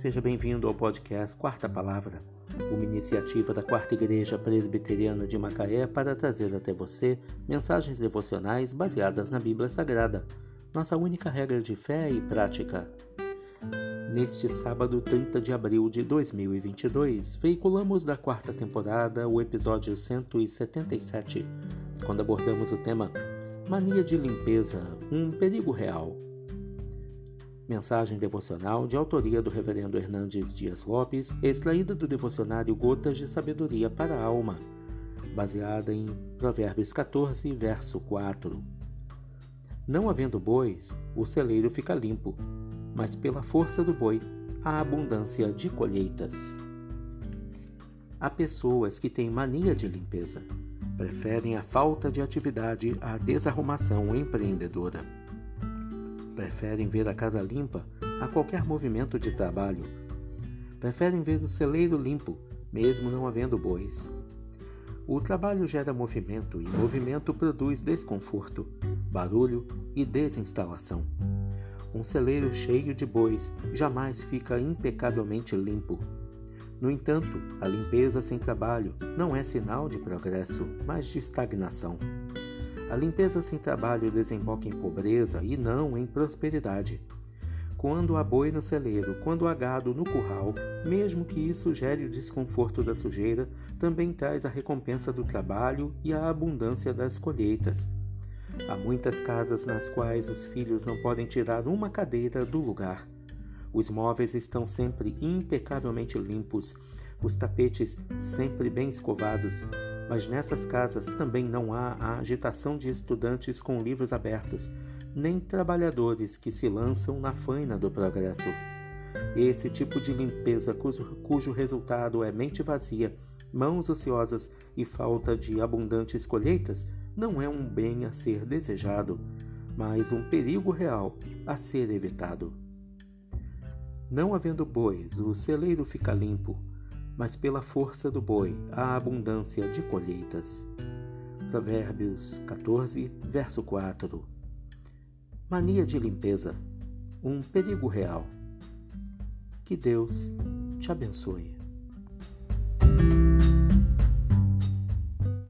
seja bem-vindo ao podcast Quarta Palavra, uma iniciativa da Quarta Igreja Presbiteriana de Macaé para trazer até você mensagens devocionais baseadas na Bíblia Sagrada, nossa única regra de fé e prática. Neste sábado 30 de abril de 2022, veiculamos da quarta temporada o episódio 177, quando abordamos o tema Mania de limpeza, um perigo real. Mensagem devocional de autoria do Reverendo Hernandes Dias Lopes, extraída do devocionário Gotas de Sabedoria para a Alma, baseada em Provérbios 14, verso 4. Não havendo bois, o celeiro fica limpo, mas pela força do boi, há abundância de colheitas. Há pessoas que têm mania de limpeza. Preferem a falta de atividade à desarrumação empreendedora preferem ver a casa limpa a qualquer movimento de trabalho. Preferem ver o celeiro limpo, mesmo não havendo bois. O trabalho gera movimento e movimento produz desconforto, barulho e desinstalação. Um celeiro cheio de bois jamais fica impecavelmente limpo. No entanto, a limpeza sem trabalho não é sinal de progresso, mas de estagnação. A limpeza sem trabalho desemboca em pobreza e não em prosperidade. Quando há boi no celeiro, quando há gado no curral, mesmo que isso gere o desconforto da sujeira, também traz a recompensa do trabalho e a abundância das colheitas. Há muitas casas nas quais os filhos não podem tirar uma cadeira do lugar. Os móveis estão sempre impecavelmente limpos, os tapetes sempre bem escovados, mas nessas casas também não há a agitação de estudantes com livros abertos, nem trabalhadores que se lançam na faina do progresso. Esse tipo de limpeza, cujo, cujo resultado é mente vazia, mãos ociosas e falta de abundantes colheitas, não é um bem a ser desejado, mas um perigo real a ser evitado. Não havendo bois, o celeiro fica limpo, mas pela força do boi há abundância de colheitas. Provérbios 14, verso 4. Mania de limpeza, um perigo real. Que Deus te abençoe.